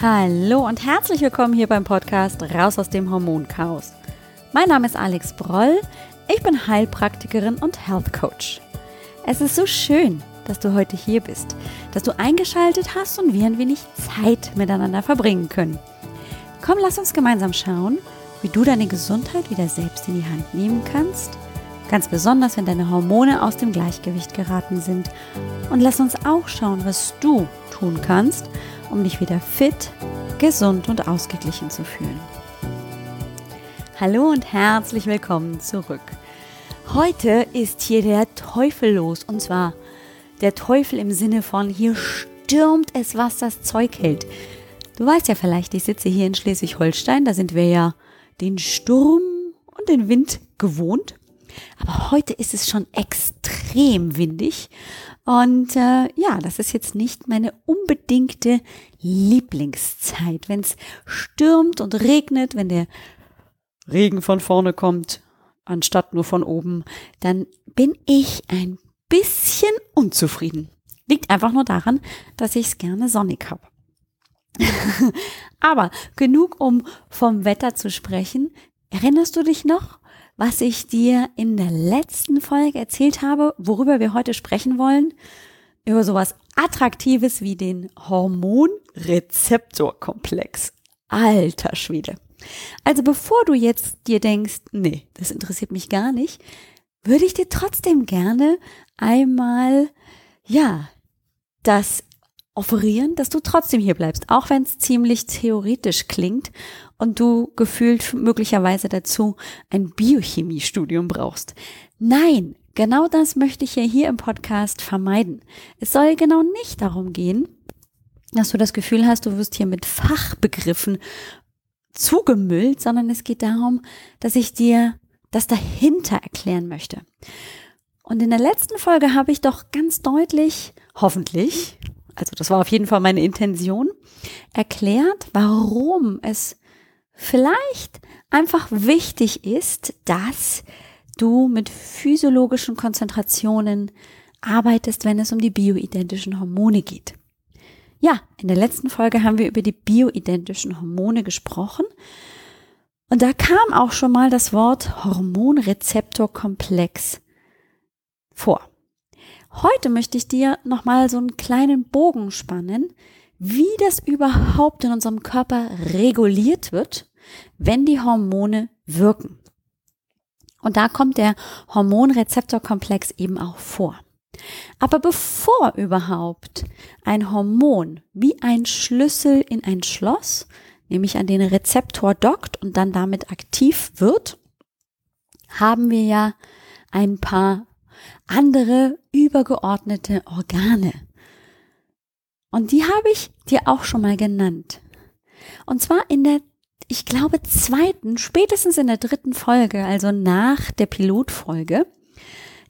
Hallo und herzlich willkommen hier beim Podcast Raus aus dem Hormonchaos. Mein Name ist Alex Broll, ich bin Heilpraktikerin und Health Coach. Es ist so schön, dass du heute hier bist, dass du eingeschaltet hast und wir ein wenig Zeit miteinander verbringen können. Komm, lass uns gemeinsam schauen, wie du deine Gesundheit wieder selbst in die Hand nehmen kannst. Ganz besonders, wenn deine Hormone aus dem Gleichgewicht geraten sind. Und lass uns auch schauen, was du tun kannst, um dich wieder fit, gesund und ausgeglichen zu fühlen. Hallo und herzlich willkommen zurück. Heute ist hier der Teufel los und zwar der Teufel im Sinne von hier stürmt es, was das Zeug hält. Du weißt ja vielleicht, ich sitze hier in Schleswig-Holstein, da sind wir ja den Sturm und den Wind gewohnt. Aber heute ist es schon extrem windig. Und äh, ja, das ist jetzt nicht meine unbedingte Lieblingszeit. Wenn es stürmt und regnet, wenn der Regen von vorne kommt, anstatt nur von oben, dann bin ich ein bisschen unzufrieden. Liegt einfach nur daran, dass ich es gerne sonnig habe. Aber genug, um vom Wetter zu sprechen. Erinnerst du dich noch, was ich dir in der letzten Folge erzählt habe, worüber wir heute sprechen wollen? Über sowas Attraktives wie den Hormonrezeptorkomplex. Alter Schwede. Also bevor du jetzt dir denkst, nee, das interessiert mich gar nicht, würde ich dir trotzdem gerne einmal, ja, das offerieren, dass du trotzdem hier bleibst, auch wenn es ziemlich theoretisch klingt und du gefühlt möglicherweise dazu ein Biochemiestudium brauchst. Nein, genau das möchte ich ja hier im Podcast vermeiden. Es soll genau nicht darum gehen, dass du das Gefühl hast, du wirst hier mit Fachbegriffen zugemüllt, sondern es geht darum, dass ich dir das dahinter erklären möchte. Und in der letzten Folge habe ich doch ganz deutlich, hoffentlich, also das war auf jeden Fall meine Intention, erklärt, warum es vielleicht einfach wichtig ist, dass du mit physiologischen Konzentrationen arbeitest, wenn es um die bioidentischen Hormone geht. Ja, in der letzten Folge haben wir über die bioidentischen Hormone gesprochen. Und da kam auch schon mal das Wort Hormonrezeptorkomplex vor. Heute möchte ich dir nochmal so einen kleinen Bogen spannen, wie das überhaupt in unserem Körper reguliert wird, wenn die Hormone wirken. Und da kommt der Hormonrezeptorkomplex eben auch vor. Aber bevor überhaupt ein Hormon wie ein Schlüssel in ein Schloss, nämlich an den Rezeptor dockt und dann damit aktiv wird, haben wir ja ein paar andere übergeordnete Organe. Und die habe ich dir auch schon mal genannt. Und zwar in der, ich glaube, zweiten, spätestens in der dritten Folge, also nach der Pilotfolge,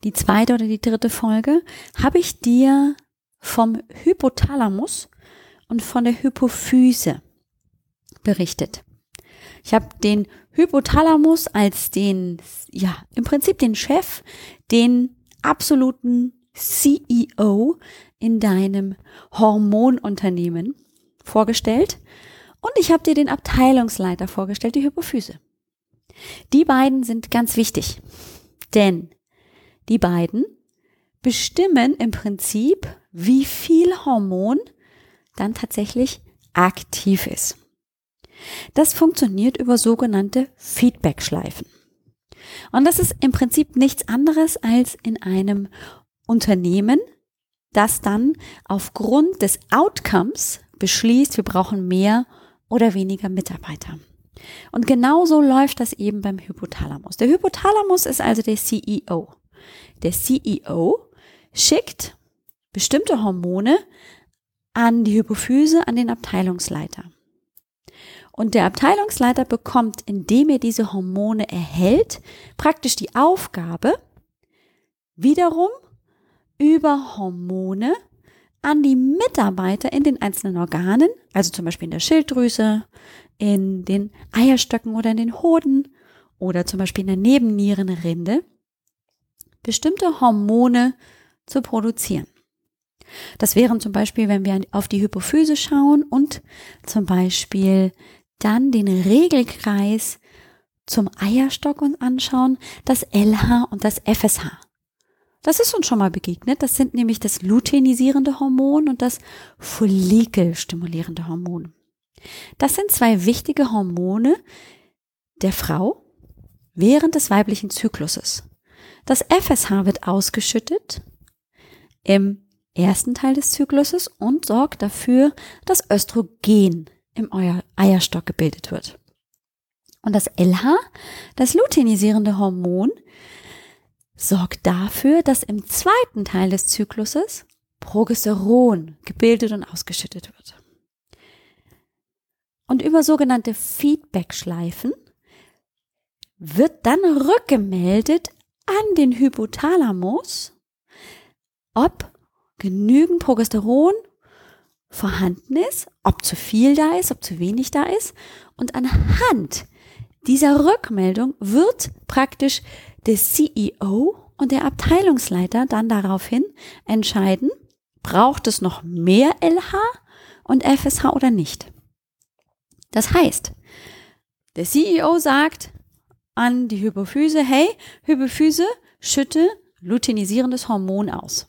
die zweite oder die dritte Folge, habe ich dir vom Hypothalamus und von der Hypophyse berichtet. Ich habe den Hypothalamus als den, ja, im Prinzip den Chef, den absoluten CEO in deinem Hormonunternehmen vorgestellt und ich habe dir den Abteilungsleiter vorgestellt, die Hypophyse. Die beiden sind ganz wichtig, denn die beiden bestimmen im Prinzip, wie viel Hormon dann tatsächlich aktiv ist. Das funktioniert über sogenannte Feedback-Schleifen. Und das ist im Prinzip nichts anderes als in einem Unternehmen, das dann aufgrund des Outcomes beschließt, wir brauchen mehr oder weniger Mitarbeiter. Und genauso läuft das eben beim Hypothalamus. Der Hypothalamus ist also der CEO. Der CEO schickt bestimmte Hormone an die Hypophyse, an den Abteilungsleiter. Und der Abteilungsleiter bekommt, indem er diese Hormone erhält, praktisch die Aufgabe, wiederum über Hormone an die Mitarbeiter in den einzelnen Organen, also zum Beispiel in der Schilddrüse, in den Eierstöcken oder in den Hoden oder zum Beispiel in der Nebennierenrinde, bestimmte Hormone zu produzieren. Das wären zum Beispiel, wenn wir auf die Hypophyse schauen und zum Beispiel dann den Regelkreis zum Eierstock uns anschauen, das LH und das FSH. Das ist uns schon mal begegnet. Das sind nämlich das luteinisierende Hormon und das follikelstimulierende Hormon. Das sind zwei wichtige Hormone der Frau während des weiblichen Zykluses. Das FSH wird ausgeschüttet im ersten Teil des Zykluses und sorgt dafür, dass Östrogen im Eierstock gebildet wird. Und das LH, das luteinisierende Hormon, sorgt dafür, dass im zweiten Teil des Zykluses Progesteron gebildet und ausgeschüttet wird. Und über sogenannte Feedback-Schleifen wird dann rückgemeldet an den Hypothalamus, ob genügend Progesteron vorhanden ist, ob zu viel da ist, ob zu wenig da ist. Und anhand dieser Rückmeldung wird praktisch der CEO und der Abteilungsleiter dann daraufhin entscheiden, braucht es noch mehr LH und FSH oder nicht. Das heißt, der CEO sagt an die Hypophyse, hey, Hypophyse, schütte luteinisierendes Hormon aus.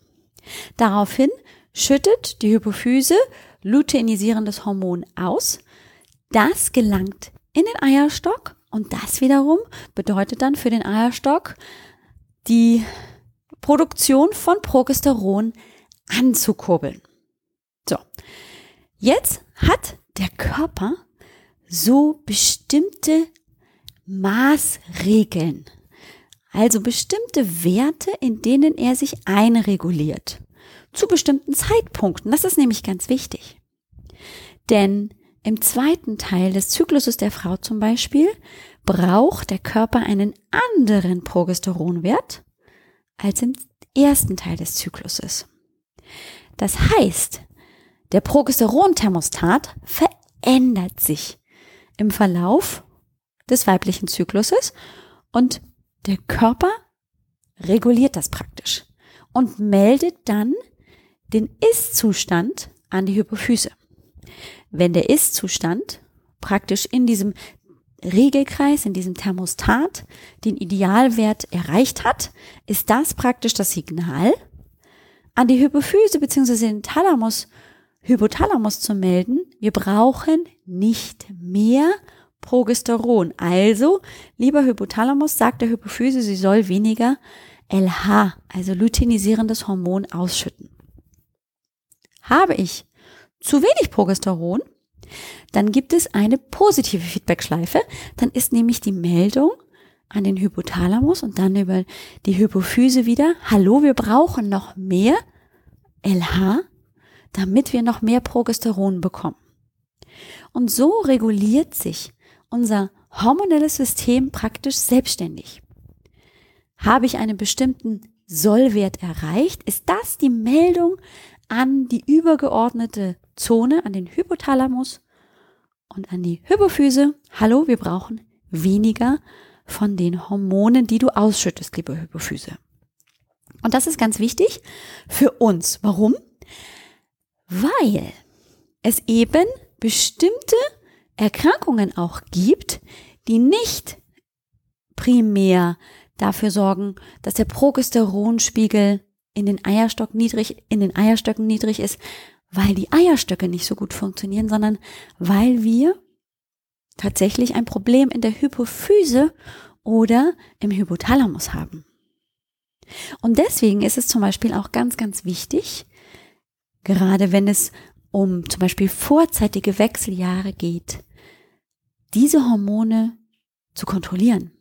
Daraufhin schüttet die Hypophyse luteinisierendes Hormon aus. Das gelangt in den Eierstock und das wiederum bedeutet dann für den Eierstock die Produktion von Progesteron anzukurbeln. So, jetzt hat der Körper so bestimmte Maßregeln, also bestimmte Werte, in denen er sich einreguliert. Zu bestimmten Zeitpunkten. Das ist nämlich ganz wichtig. Denn im zweiten Teil des Zykluses der Frau zum Beispiel braucht der Körper einen anderen Progesteronwert als im ersten Teil des Zykluses. Das heißt, der Progesteronthermostat verändert sich im Verlauf des weiblichen Zykluses und der Körper reguliert das praktisch und meldet dann den Ist-Zustand an die Hypophyse. Wenn der Ist-Zustand praktisch in diesem Regelkreis, in diesem Thermostat den Idealwert erreicht hat, ist das praktisch das Signal an die Hypophyse bzw. den Thalamus, Hypothalamus zu melden, wir brauchen nicht mehr Progesteron. Also, lieber Hypothalamus, sagt der Hypophyse, sie soll weniger LH, also luteinisierendes Hormon, ausschütten. Habe ich zu wenig Progesteron, dann gibt es eine positive Feedbackschleife. Dann ist nämlich die Meldung an den Hypothalamus und dann über die Hypophyse wieder, hallo, wir brauchen noch mehr LH, damit wir noch mehr Progesteron bekommen. Und so reguliert sich unser hormonelles System praktisch selbstständig. Habe ich einen bestimmten Sollwert erreicht, ist das die Meldung an die übergeordnete Zone, an den Hypothalamus und an die Hypophyse. Hallo, wir brauchen weniger von den Hormonen, die du ausschüttest, liebe Hypophyse. Und das ist ganz wichtig für uns. Warum? Weil es eben bestimmte Erkrankungen auch gibt, die nicht primär dafür sorgen, dass der Progesteronspiegel in den Eierstock niedrig, in den Eierstöcken niedrig ist, weil die Eierstöcke nicht so gut funktionieren, sondern weil wir tatsächlich ein Problem in der Hypophyse oder im Hypothalamus haben. Und deswegen ist es zum Beispiel auch ganz, ganz wichtig, gerade wenn es um zum Beispiel vorzeitige Wechseljahre geht, diese Hormone zu kontrollieren.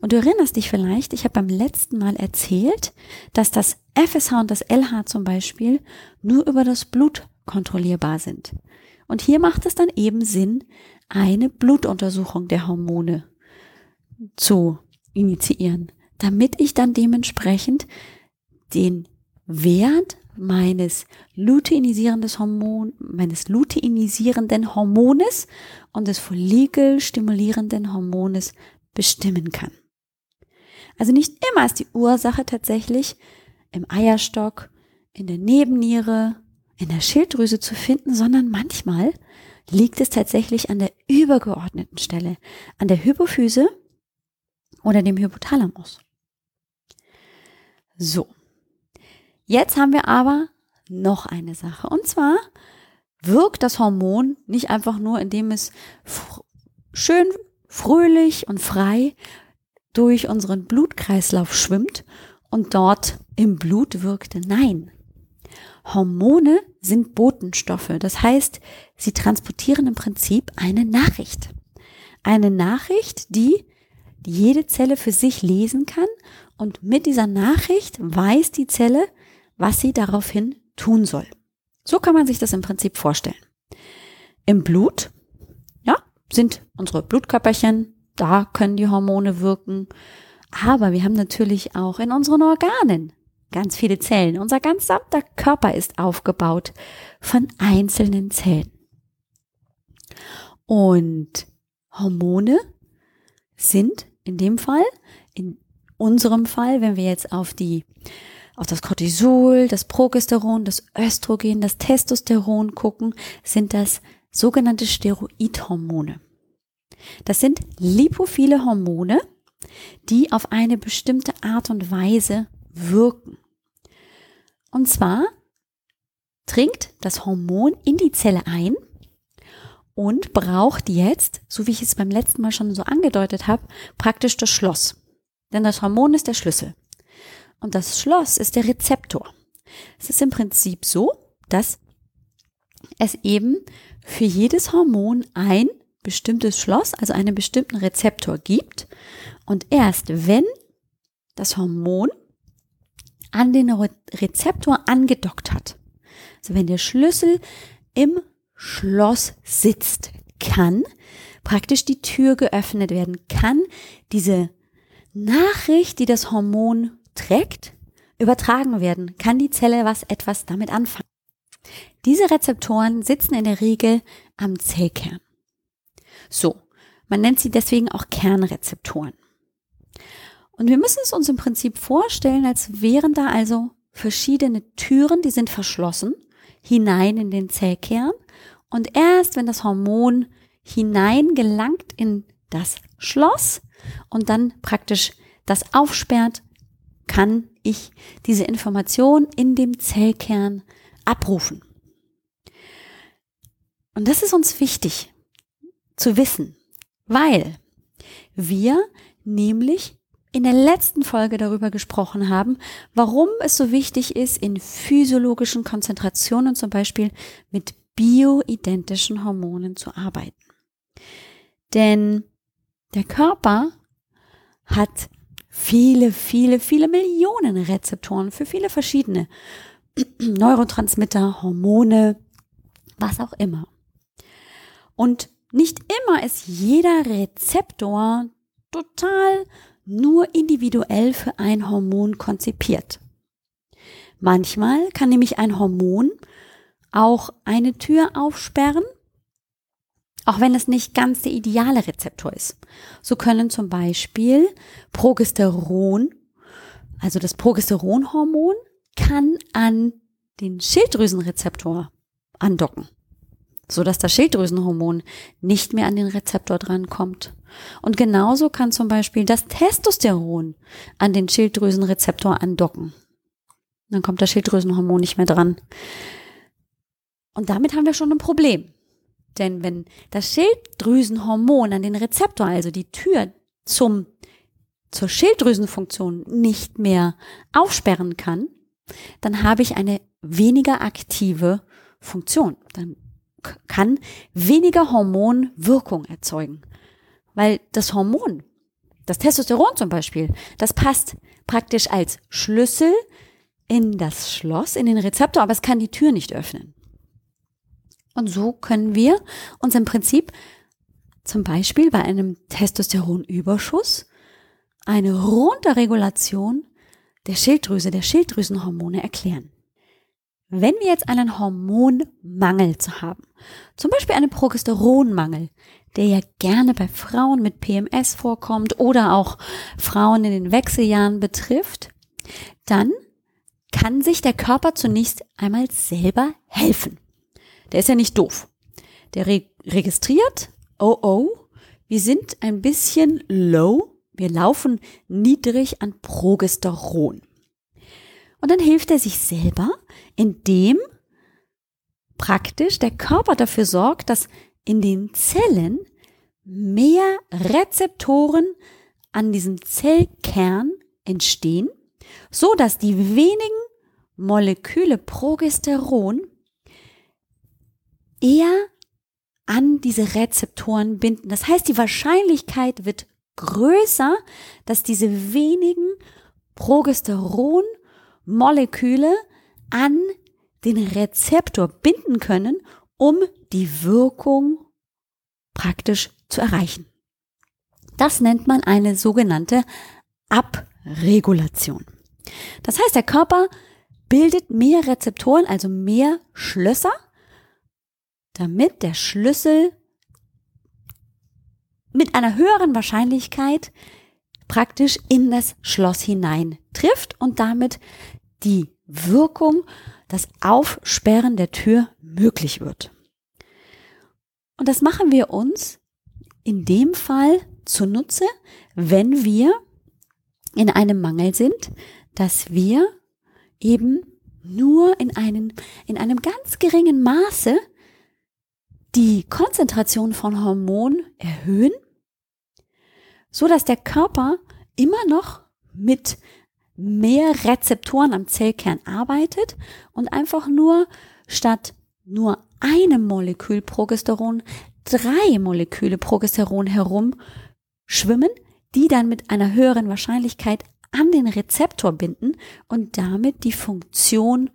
Und du erinnerst dich vielleicht, ich habe beim letzten Mal erzählt, dass das FSH und das LH zum Beispiel nur über das Blut kontrollierbar sind. Und hier macht es dann eben Sinn, eine Blutuntersuchung der Hormone zu initiieren, damit ich dann dementsprechend den Wert meines luteinisierendes Hormon, meines luteinisierenden Hormones und des follikelstimulierenden Hormones bestimmen kann. Also nicht immer ist die Ursache tatsächlich im Eierstock, in der Nebenniere, in der Schilddrüse zu finden, sondern manchmal liegt es tatsächlich an der übergeordneten Stelle, an der Hypophyse oder dem Hypothalamus. So. Jetzt haben wir aber noch eine Sache. Und zwar wirkt das Hormon nicht einfach nur, indem es schön fröhlich und frei durch unseren Blutkreislauf schwimmt und dort im Blut wirkte. Nein. Hormone sind Botenstoffe. Das heißt, sie transportieren im Prinzip eine Nachricht. Eine Nachricht, die jede Zelle für sich lesen kann und mit dieser Nachricht weiß die Zelle, was sie daraufhin tun soll. So kann man sich das im Prinzip vorstellen. Im Blut, sind unsere Blutkörperchen, da können die Hormone wirken. Aber wir haben natürlich auch in unseren Organen ganz viele Zellen. Unser gesamter Körper ist aufgebaut von einzelnen Zellen. Und Hormone sind in dem Fall, in unserem Fall, wenn wir jetzt auf die auf das Cortisol, das Progesteron, das Östrogen, das Testosteron gucken, sind das sogenannte Steroidhormone. Das sind lipophile Hormone, die auf eine bestimmte Art und Weise wirken. Und zwar dringt das Hormon in die Zelle ein und braucht jetzt, so wie ich es beim letzten Mal schon so angedeutet habe, praktisch das Schloss. Denn das Hormon ist der Schlüssel. Und das Schloss ist der Rezeptor. Es ist im Prinzip so, dass es eben für jedes Hormon ein bestimmtes Schloss, also einen bestimmten Rezeptor gibt. Und erst wenn das Hormon an den Rezeptor angedockt hat, also wenn der Schlüssel im Schloss sitzt, kann praktisch die Tür geöffnet werden, kann diese Nachricht, die das Hormon trägt, übertragen werden, kann die Zelle was etwas damit anfangen. Diese Rezeptoren sitzen in der Regel am Zellkern. So, man nennt sie deswegen auch Kernrezeptoren. Und wir müssen es uns im Prinzip vorstellen, als wären da also verschiedene Türen, die sind verschlossen, hinein in den Zellkern. Und erst wenn das Hormon hineingelangt in das Schloss und dann praktisch das aufsperrt, kann ich diese Information in dem Zellkern abrufen. Und das ist uns wichtig zu wissen, weil wir nämlich in der letzten Folge darüber gesprochen haben, warum es so wichtig ist, in physiologischen Konzentrationen zum Beispiel mit bioidentischen Hormonen zu arbeiten. Denn der Körper hat viele, viele, viele Millionen Rezeptoren für viele verschiedene Neurotransmitter, Hormone, was auch immer. Und nicht immer ist jeder Rezeptor total nur individuell für ein Hormon konzipiert. Manchmal kann nämlich ein Hormon auch eine Tür aufsperren auch wenn es nicht ganz der ideale Rezeptor ist. So können zum Beispiel Progesteron, also das Progesteronhormon, kann an den Schilddrüsenrezeptor andocken, so dass das Schilddrüsenhormon nicht mehr an den Rezeptor drankommt. Und genauso kann zum Beispiel das Testosteron an den Schilddrüsenrezeptor andocken. Dann kommt das Schilddrüsenhormon nicht mehr dran. Und damit haben wir schon ein Problem. Denn wenn das Schilddrüsenhormon an den Rezeptor, also die Tür zum, zur Schilddrüsenfunktion nicht mehr aufsperren kann, dann habe ich eine weniger aktive Funktion. Dann kann weniger Hormon Wirkung erzeugen. Weil das Hormon, das Testosteron zum Beispiel, das passt praktisch als Schlüssel in das Schloss, in den Rezeptor, aber es kann die Tür nicht öffnen. Und so können wir uns im Prinzip zum Beispiel bei einem Testosteronüberschuss eine Runterregulation der Schilddrüse, der Schilddrüsenhormone erklären. Wenn wir jetzt einen Hormonmangel zu haben, zum Beispiel einen Progesteronmangel, der ja gerne bei Frauen mit PMS vorkommt oder auch Frauen in den Wechseljahren betrifft, dann kann sich der Körper zunächst einmal selber helfen. Der ist ja nicht doof. Der re registriert, oh oh, wir sind ein bisschen low, wir laufen niedrig an Progesteron. Und dann hilft er sich selber, indem praktisch der Körper dafür sorgt, dass in den Zellen mehr Rezeptoren an diesem Zellkern entstehen, so dass die wenigen Moleküle Progesteron eher an diese Rezeptoren binden. Das heißt, die Wahrscheinlichkeit wird größer, dass diese wenigen Progesteron-Moleküle an den Rezeptor binden können, um die Wirkung praktisch zu erreichen. Das nennt man eine sogenannte Abregulation. Das heißt, der Körper bildet mehr Rezeptoren, also mehr Schlösser, damit der Schlüssel mit einer höheren Wahrscheinlichkeit praktisch in das Schloss hinein trifft und damit die Wirkung, das Aufsperren der Tür möglich wird. Und das machen wir uns in dem Fall zunutze, wenn wir in einem Mangel sind, dass wir eben nur in einem, in einem ganz geringen Maße die Konzentration von Hormonen erhöhen, so dass der Körper immer noch mit mehr Rezeptoren am Zellkern arbeitet und einfach nur statt nur einem Molekül Progesteron drei Moleküle Progesteron herumschwimmen, die dann mit einer höheren Wahrscheinlichkeit an den Rezeptor binden und damit die Funktion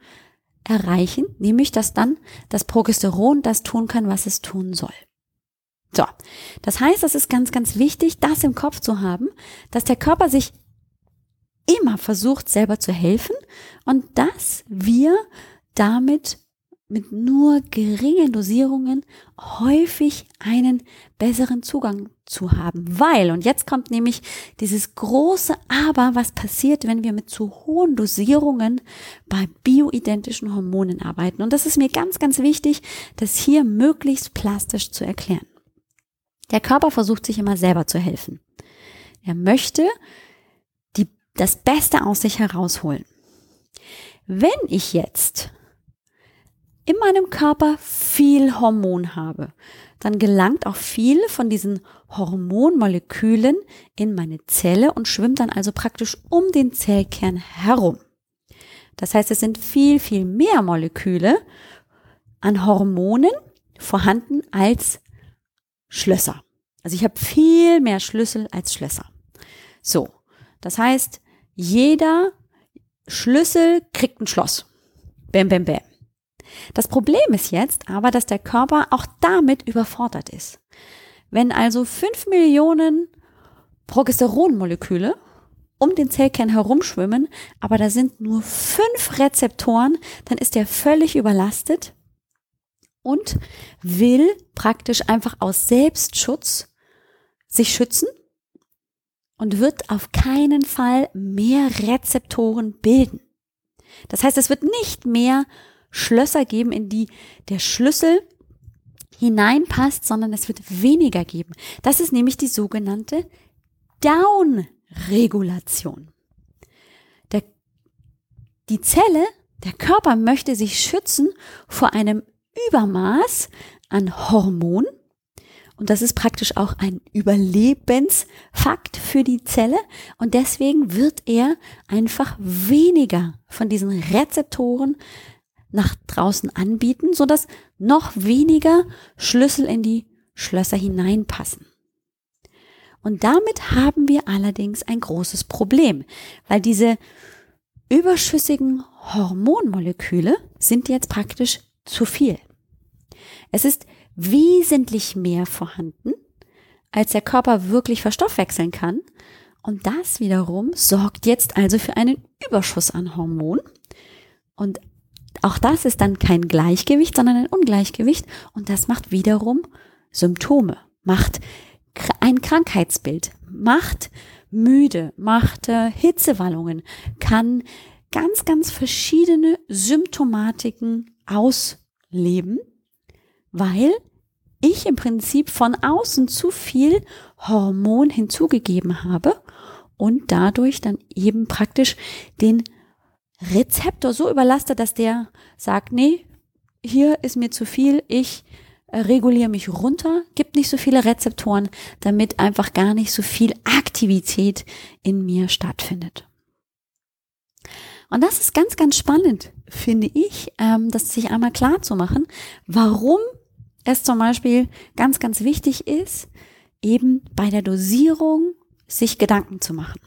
erreichen, nämlich dass dann das Progesteron das tun kann, was es tun soll. So, das heißt, es ist ganz, ganz wichtig, das im Kopf zu haben, dass der Körper sich immer versucht, selber zu helfen und dass wir damit mit nur geringen Dosierungen häufig einen besseren Zugang zu haben. Weil, und jetzt kommt nämlich dieses große Aber, was passiert, wenn wir mit zu hohen Dosierungen bei bioidentischen Hormonen arbeiten. Und das ist mir ganz, ganz wichtig, das hier möglichst plastisch zu erklären. Der Körper versucht sich immer selber zu helfen. Er möchte das Beste aus sich herausholen. Wenn ich jetzt in meinem Körper viel Hormon habe, dann gelangt auch viel von diesen Hormonmolekülen in meine Zelle und schwimmt dann also praktisch um den Zellkern herum. Das heißt, es sind viel, viel mehr Moleküle an Hormonen vorhanden als Schlösser. Also ich habe viel mehr Schlüssel als Schlösser. So, das heißt, jeder Schlüssel kriegt ein Schloss. Bäm, bäm, bäm. Das Problem ist jetzt aber, dass der Körper auch damit überfordert ist. Wenn also fünf Millionen Progesteronmoleküle um den Zellkern herumschwimmen, aber da sind nur fünf Rezeptoren, dann ist er völlig überlastet und will praktisch einfach aus Selbstschutz sich schützen und wird auf keinen Fall mehr Rezeptoren bilden. Das heißt, es wird nicht mehr Schlösser geben, in die der Schlüssel hineinpasst, sondern es wird weniger geben. Das ist nämlich die sogenannte Downregulation. Die Zelle, der Körper möchte sich schützen vor einem Übermaß an Hormon. Und das ist praktisch auch ein Überlebensfakt für die Zelle. Und deswegen wird er einfach weniger von diesen Rezeptoren nach draußen anbieten, so dass noch weniger Schlüssel in die Schlösser hineinpassen. Und damit haben wir allerdings ein großes Problem, weil diese überschüssigen Hormonmoleküle sind jetzt praktisch zu viel. Es ist wesentlich mehr vorhanden, als der Körper wirklich verstoffwechseln kann. Und das wiederum sorgt jetzt also für einen Überschuss an Hormon. Und auch das ist dann kein Gleichgewicht, sondern ein Ungleichgewicht und das macht wiederum Symptome, macht ein Krankheitsbild, macht müde, macht äh, Hitzewallungen, kann ganz, ganz verschiedene Symptomatiken ausleben, weil ich im Prinzip von außen zu viel Hormon hinzugegeben habe und dadurch dann eben praktisch den Rezeptor so überlastet, dass der sagt, nee, hier ist mir zu viel, ich äh, reguliere mich runter, gibt nicht so viele Rezeptoren, damit einfach gar nicht so viel Aktivität in mir stattfindet. Und das ist ganz, ganz spannend, finde ich, ähm, das sich einmal klar zu machen, warum es zum Beispiel ganz, ganz wichtig ist, eben bei der Dosierung sich Gedanken zu machen.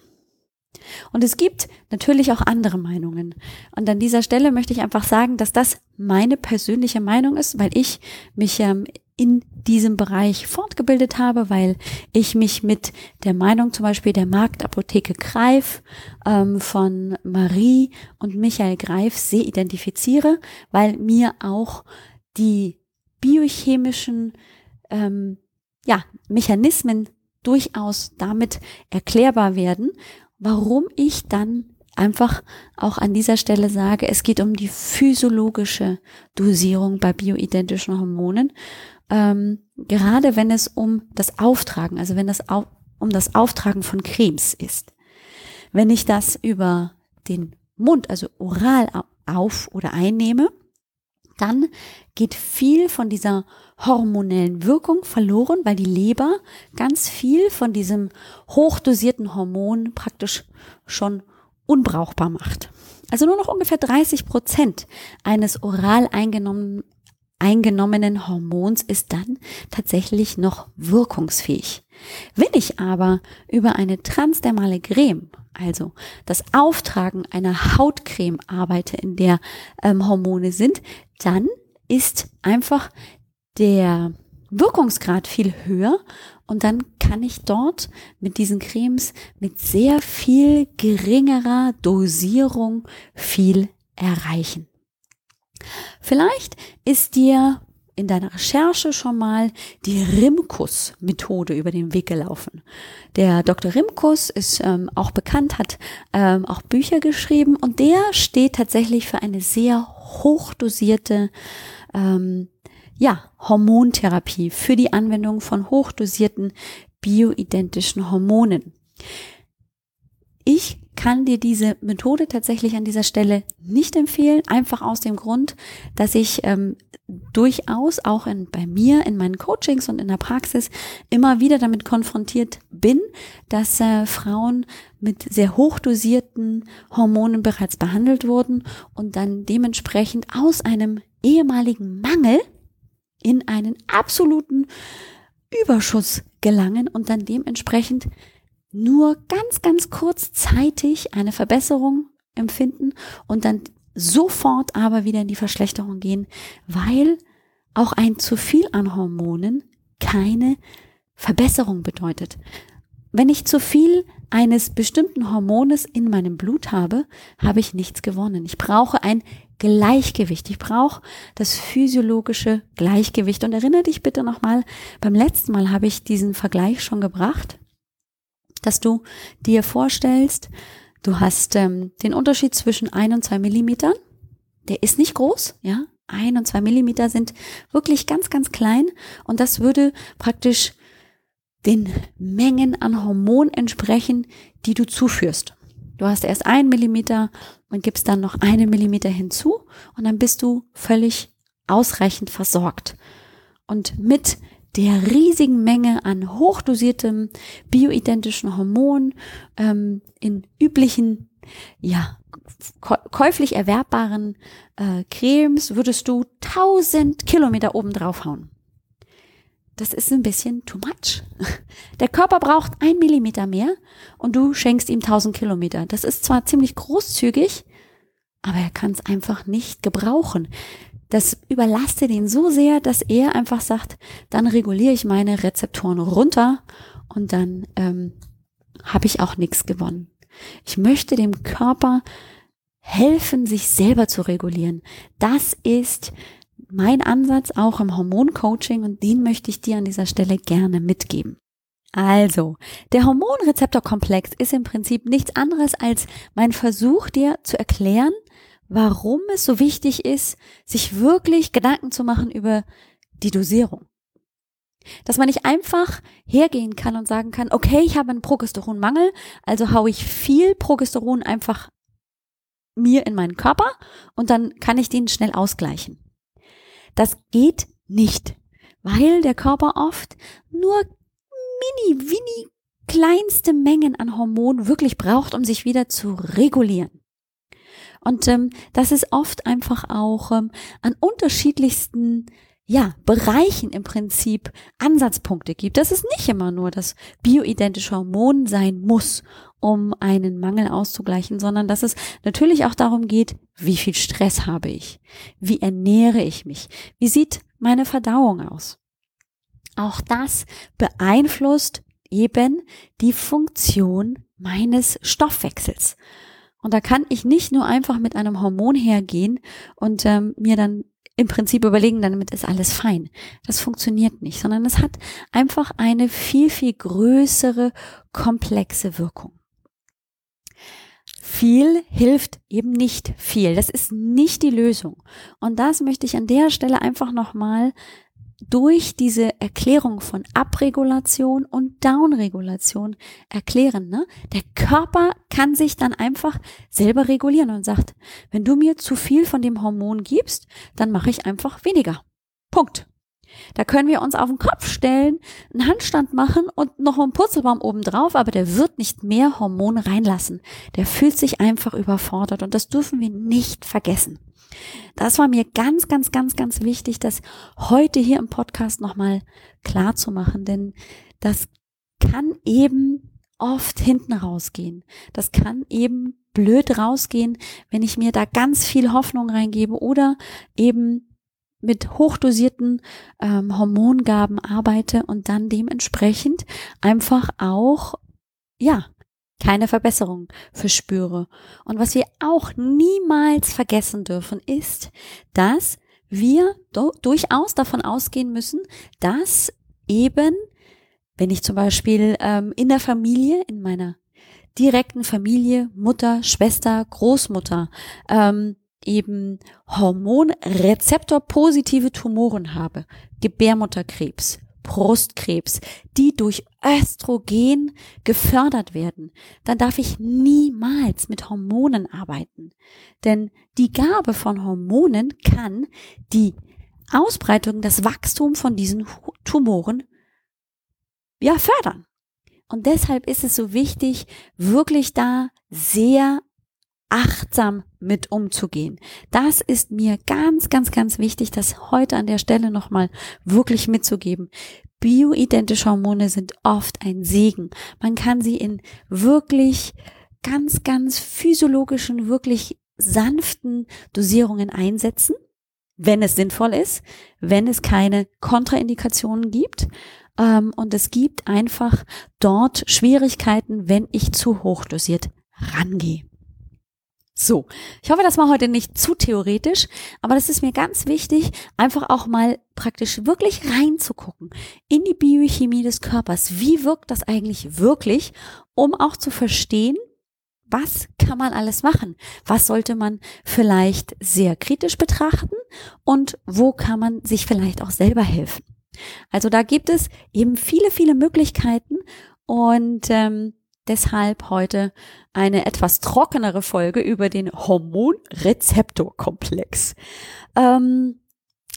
Und es gibt natürlich auch andere Meinungen. Und an dieser Stelle möchte ich einfach sagen, dass das meine persönliche Meinung ist, weil ich mich ähm, in diesem Bereich fortgebildet habe, weil ich mich mit der Meinung zum Beispiel der Marktapotheke Greif ähm, von Marie und Michael Greif sehr identifiziere, weil mir auch die biochemischen ähm, ja, Mechanismen durchaus damit erklärbar werden warum ich dann einfach auch an dieser Stelle sage, es geht um die physiologische Dosierung bei bioidentischen Hormonen. Ähm, gerade wenn es um das Auftragen, also wenn das au um das Auftragen von Cremes ist. Wenn ich das über den Mund, also oral auf oder einnehme, dann geht viel von dieser hormonellen Wirkung verloren, weil die Leber ganz viel von diesem hochdosierten Hormon praktisch schon unbrauchbar macht. Also nur noch ungefähr 30 Prozent eines oral eingenommen, eingenommenen Hormons ist dann tatsächlich noch wirkungsfähig. Wenn ich aber über eine transdermale Creme, also das Auftragen einer Hautcreme arbeite, in der ähm, Hormone sind, dann ist einfach der Wirkungsgrad viel höher und dann kann ich dort mit diesen Cremes mit sehr viel geringerer Dosierung viel erreichen. Vielleicht ist dir in deiner Recherche schon mal die Rimkus-Methode über den Weg gelaufen. Der Dr. Rimkus ist ähm, auch bekannt, hat ähm, auch Bücher geschrieben und der steht tatsächlich für eine sehr hochdosierte ähm, ja, Hormontherapie für die Anwendung von hochdosierten bioidentischen Hormonen. Ich kann dir diese Methode tatsächlich an dieser Stelle nicht empfehlen, einfach aus dem Grund, dass ich ähm, durchaus auch in, bei mir in meinen Coachings und in der Praxis immer wieder damit konfrontiert bin, dass äh, Frauen mit sehr hochdosierten Hormonen bereits behandelt wurden und dann dementsprechend aus einem ehemaligen Mangel in einen absoluten Überschuss gelangen und dann dementsprechend nur ganz, ganz kurzzeitig eine Verbesserung empfinden und dann sofort aber wieder in die Verschlechterung gehen, weil auch ein zu viel an Hormonen keine Verbesserung bedeutet. Wenn ich zu viel eines bestimmten Hormones in meinem Blut habe, habe ich nichts gewonnen. Ich brauche ein Gleichgewicht. Ich brauche das physiologische Gleichgewicht. Und erinnere dich bitte nochmal, beim letzten Mal habe ich diesen Vergleich schon gebracht dass du dir vorstellst, du hast ähm, den Unterschied zwischen ein und zwei Millimetern. Der ist nicht groß, ja. Ein und zwei Millimeter sind wirklich ganz, ganz klein und das würde praktisch den Mengen an Hormon entsprechen, die du zuführst. Du hast erst ein Millimeter und gibst dann noch einen Millimeter hinzu und dann bist du völlig ausreichend versorgt. Und mit der riesigen Menge an hochdosiertem bioidentischen Hormon ähm, in üblichen, ja, käuflich erwerbbaren äh, Cremes würdest du 1000 Kilometer oben drauf hauen. Das ist ein bisschen too much. Der Körper braucht ein Millimeter mehr und du schenkst ihm 1000 Kilometer. Das ist zwar ziemlich großzügig, aber er kann es einfach nicht gebrauchen das überlastet ihn so sehr, dass er einfach sagt, dann reguliere ich meine Rezeptoren runter und dann ähm, habe ich auch nichts gewonnen. Ich möchte dem Körper helfen, sich selber zu regulieren. Das ist mein Ansatz auch im Hormoncoaching und den möchte ich dir an dieser Stelle gerne mitgeben. Also, der Hormonrezeptorkomplex ist im Prinzip nichts anderes als mein Versuch, dir zu erklären, warum es so wichtig ist, sich wirklich Gedanken zu machen über die Dosierung. Dass man nicht einfach hergehen kann und sagen kann, okay, ich habe einen Progesteronmangel, also haue ich viel Progesteron einfach mir in meinen Körper und dann kann ich den schnell ausgleichen. Das geht nicht, weil der Körper oft nur mini, mini kleinste Mengen an Hormonen wirklich braucht, um sich wieder zu regulieren. Und ähm, das ist oft einfach auch ähm, an unterschiedlichsten ja, Bereichen im Prinzip Ansatzpunkte gibt. Dass es nicht immer nur das bioidentische Hormon sein muss, um einen Mangel auszugleichen, sondern dass es natürlich auch darum geht, wie viel Stress habe ich? Wie ernähre ich mich? Wie sieht meine Verdauung aus? Auch das beeinflusst eben die Funktion meines Stoffwechsels. Und da kann ich nicht nur einfach mit einem Hormon hergehen und ähm, mir dann im Prinzip überlegen, damit ist alles fein. Das funktioniert nicht, sondern es hat einfach eine viel, viel größere, komplexe Wirkung. Viel hilft eben nicht viel. Das ist nicht die Lösung. Und das möchte ich an der Stelle einfach nochmal durch diese Erklärung von Abregulation und Downregulation erklären. Ne? Der Körper kann sich dann einfach selber regulieren und sagt, wenn du mir zu viel von dem Hormon gibst, dann mache ich einfach weniger. Punkt. Da können wir uns auf den Kopf stellen, einen Handstand machen und noch einen Purzelbaum oben drauf, aber der wird nicht mehr Hormone reinlassen. Der fühlt sich einfach überfordert und das dürfen wir nicht vergessen. Das war mir ganz, ganz, ganz, ganz wichtig, das heute hier im Podcast nochmal klar zu machen, denn das kann eben oft hinten rausgehen. Das kann eben blöd rausgehen, wenn ich mir da ganz viel Hoffnung reingebe oder eben mit hochdosierten ähm, Hormongaben arbeite und dann dementsprechend einfach auch ja keine Verbesserung verspüre. Und was wir auch niemals vergessen dürfen, ist, dass wir durchaus davon ausgehen müssen, dass eben, wenn ich zum Beispiel ähm, in der Familie, in meiner direkten Familie, Mutter, Schwester, Großmutter, ähm, eben Hormonrezeptor-positive Tumoren habe, Gebärmutterkrebs, Brustkrebs, die durch Östrogen gefördert werden, dann darf ich niemals mit Hormonen arbeiten. Denn die Gabe von Hormonen kann die Ausbreitung, das Wachstum von diesen Tumoren ja fördern. Und deshalb ist es so wichtig, wirklich da sehr achtsam mit umzugehen. Das ist mir ganz, ganz, ganz wichtig, das heute an der Stelle nochmal wirklich mitzugeben. Bioidentische Hormone sind oft ein Segen. Man kann sie in wirklich ganz, ganz physiologischen, wirklich sanften Dosierungen einsetzen, wenn es sinnvoll ist, wenn es keine Kontraindikationen gibt. Ähm, und es gibt einfach dort Schwierigkeiten, wenn ich zu hoch dosiert rangehe. So, ich hoffe, das war heute nicht zu theoretisch, aber das ist mir ganz wichtig, einfach auch mal praktisch wirklich reinzugucken in die Biochemie des Körpers. Wie wirkt das eigentlich wirklich, um auch zu verstehen, was kann man alles machen? Was sollte man vielleicht sehr kritisch betrachten und wo kann man sich vielleicht auch selber helfen? Also da gibt es eben viele, viele Möglichkeiten und ähm, Deshalb heute eine etwas trockenere Folge über den Hormonrezeptorkomplex. Ähm,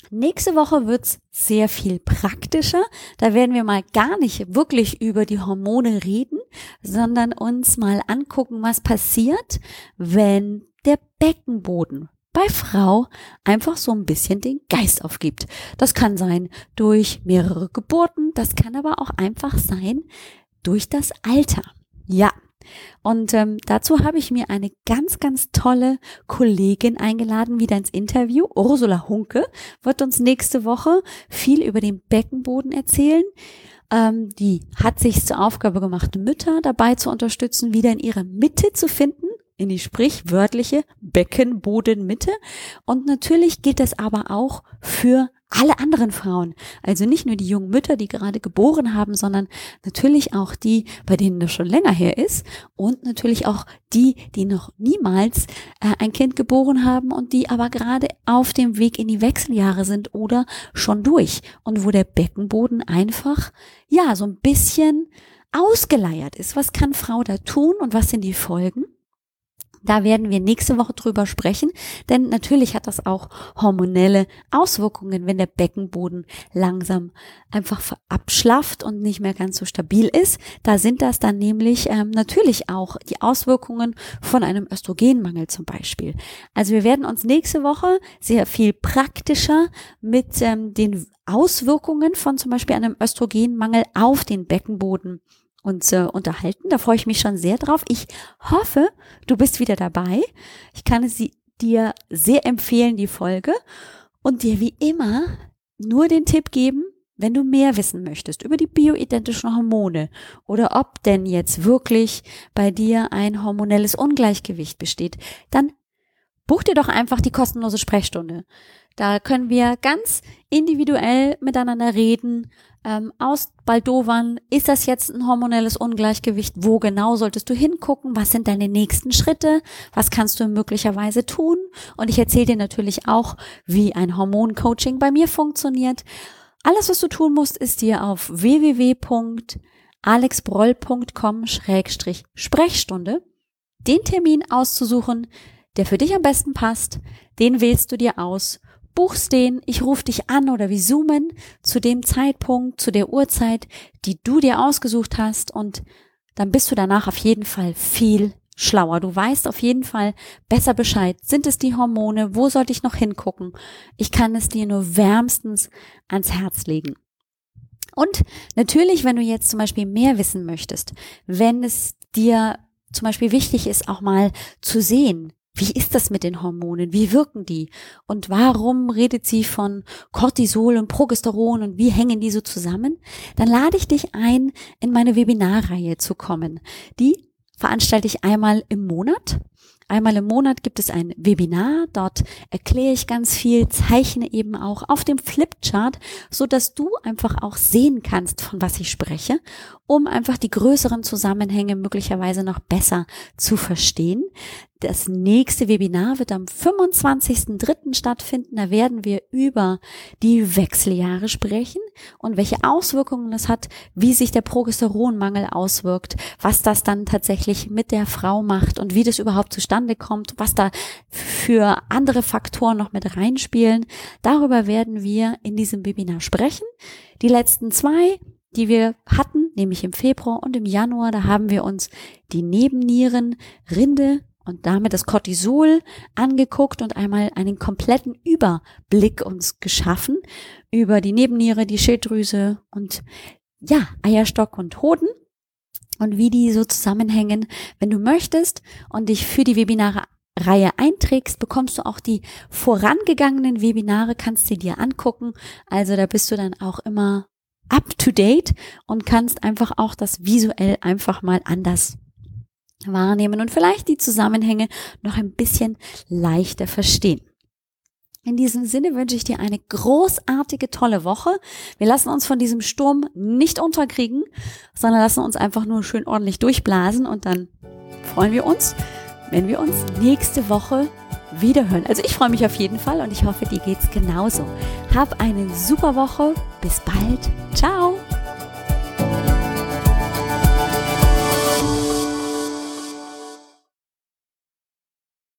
nächste Woche wird's sehr viel praktischer. Da werden wir mal gar nicht wirklich über die Hormone reden, sondern uns mal angucken, was passiert, wenn der Beckenboden bei Frau einfach so ein bisschen den Geist aufgibt. Das kann sein durch mehrere Geburten, das kann aber auch einfach sein durch das Alter. Ja. Und ähm, dazu habe ich mir eine ganz, ganz tolle Kollegin eingeladen, wieder ins Interview. Ursula Hunke wird uns nächste Woche viel über den Beckenboden erzählen. Ähm, die hat sich zur Aufgabe gemacht, Mütter dabei zu unterstützen, wieder in ihre Mitte zu finden, in die sprichwörtliche Beckenbodenmitte. Und natürlich gilt das aber auch für alle anderen Frauen. Also nicht nur die jungen Mütter, die gerade geboren haben, sondern natürlich auch die, bei denen das schon länger her ist und natürlich auch die, die noch niemals äh, ein Kind geboren haben und die aber gerade auf dem Weg in die Wechseljahre sind oder schon durch und wo der Beckenboden einfach, ja, so ein bisschen ausgeleiert ist. Was kann Frau da tun und was sind die Folgen? Da werden wir nächste Woche drüber sprechen, denn natürlich hat das auch hormonelle Auswirkungen, wenn der Beckenboden langsam einfach abschlafft und nicht mehr ganz so stabil ist. Da sind das dann nämlich ähm, natürlich auch die Auswirkungen von einem Östrogenmangel zum Beispiel. Also wir werden uns nächste Woche sehr viel praktischer mit ähm, den Auswirkungen von zum Beispiel einem Östrogenmangel auf den Beckenboden uns äh, unterhalten. Da freue ich mich schon sehr drauf. Ich hoffe, du bist wieder dabei. Ich kann es dir sehr empfehlen, die Folge. Und dir wie immer nur den Tipp geben, wenn du mehr wissen möchtest über die bioidentischen Hormone oder ob denn jetzt wirklich bei dir ein hormonelles Ungleichgewicht besteht, dann buch dir doch einfach die kostenlose Sprechstunde. Da können wir ganz individuell miteinander reden, ähm, aus Baldowern, ist das jetzt ein hormonelles Ungleichgewicht? Wo genau solltest du hingucken? Was sind deine nächsten Schritte? Was kannst du möglicherweise tun? Und ich erzähle dir natürlich auch, wie ein Hormoncoaching bei mir funktioniert. Alles, was du tun musst, ist dir auf www.alexbroll.com-sprechstunde den Termin auszusuchen, der für dich am besten passt. Den wählst du dir aus buchst den, ich rufe dich an oder wir zoomen zu dem Zeitpunkt, zu der Uhrzeit, die du dir ausgesucht hast und dann bist du danach auf jeden Fall viel schlauer. Du weißt auf jeden Fall besser Bescheid. Sind es die Hormone? Wo sollte ich noch hingucken? Ich kann es dir nur wärmstens ans Herz legen. Und natürlich, wenn du jetzt zum Beispiel mehr wissen möchtest, wenn es dir zum Beispiel wichtig ist, auch mal zu sehen, wie ist das mit den Hormonen? Wie wirken die? Und warum redet sie von Cortisol und Progesteron und wie hängen die so zusammen? Dann lade ich dich ein, in meine Webinarreihe zu kommen. Die veranstalte ich einmal im Monat. Einmal im Monat gibt es ein Webinar. Dort erkläre ich ganz viel, zeichne eben auch auf dem Flipchart, so dass du einfach auch sehen kannst, von was ich spreche, um einfach die größeren Zusammenhänge möglicherweise noch besser zu verstehen. Das nächste Webinar wird am 25.03. stattfinden. Da werden wir über die Wechseljahre sprechen und welche Auswirkungen es hat, wie sich der Progesteronmangel auswirkt, was das dann tatsächlich mit der Frau macht und wie das überhaupt zustande kommt, was da für andere Faktoren noch mit reinspielen. Darüber werden wir in diesem Webinar sprechen. Die letzten zwei die wir hatten, nämlich im Februar und im Januar, da haben wir uns die Nebennieren, Rinde und damit das Cortisol angeguckt und einmal einen kompletten Überblick uns geschaffen über die Nebenniere, die Schilddrüse und ja, Eierstock und Hoden und wie die so zusammenhängen. Wenn du möchtest und dich für die Webinare Reihe einträgst, bekommst du auch die vorangegangenen Webinare, kannst du dir angucken. Also da bist du dann auch immer up to date und kannst einfach auch das visuell einfach mal anders wahrnehmen und vielleicht die Zusammenhänge noch ein bisschen leichter verstehen. In diesem Sinne wünsche ich dir eine großartige, tolle Woche. Wir lassen uns von diesem Sturm nicht unterkriegen, sondern lassen uns einfach nur schön ordentlich durchblasen und dann freuen wir uns, wenn wir uns nächste Woche wiederhören. Also ich freue mich auf jeden Fall und ich hoffe, dir geht's genauso. Hab eine super Woche. Bis bald. Ciao.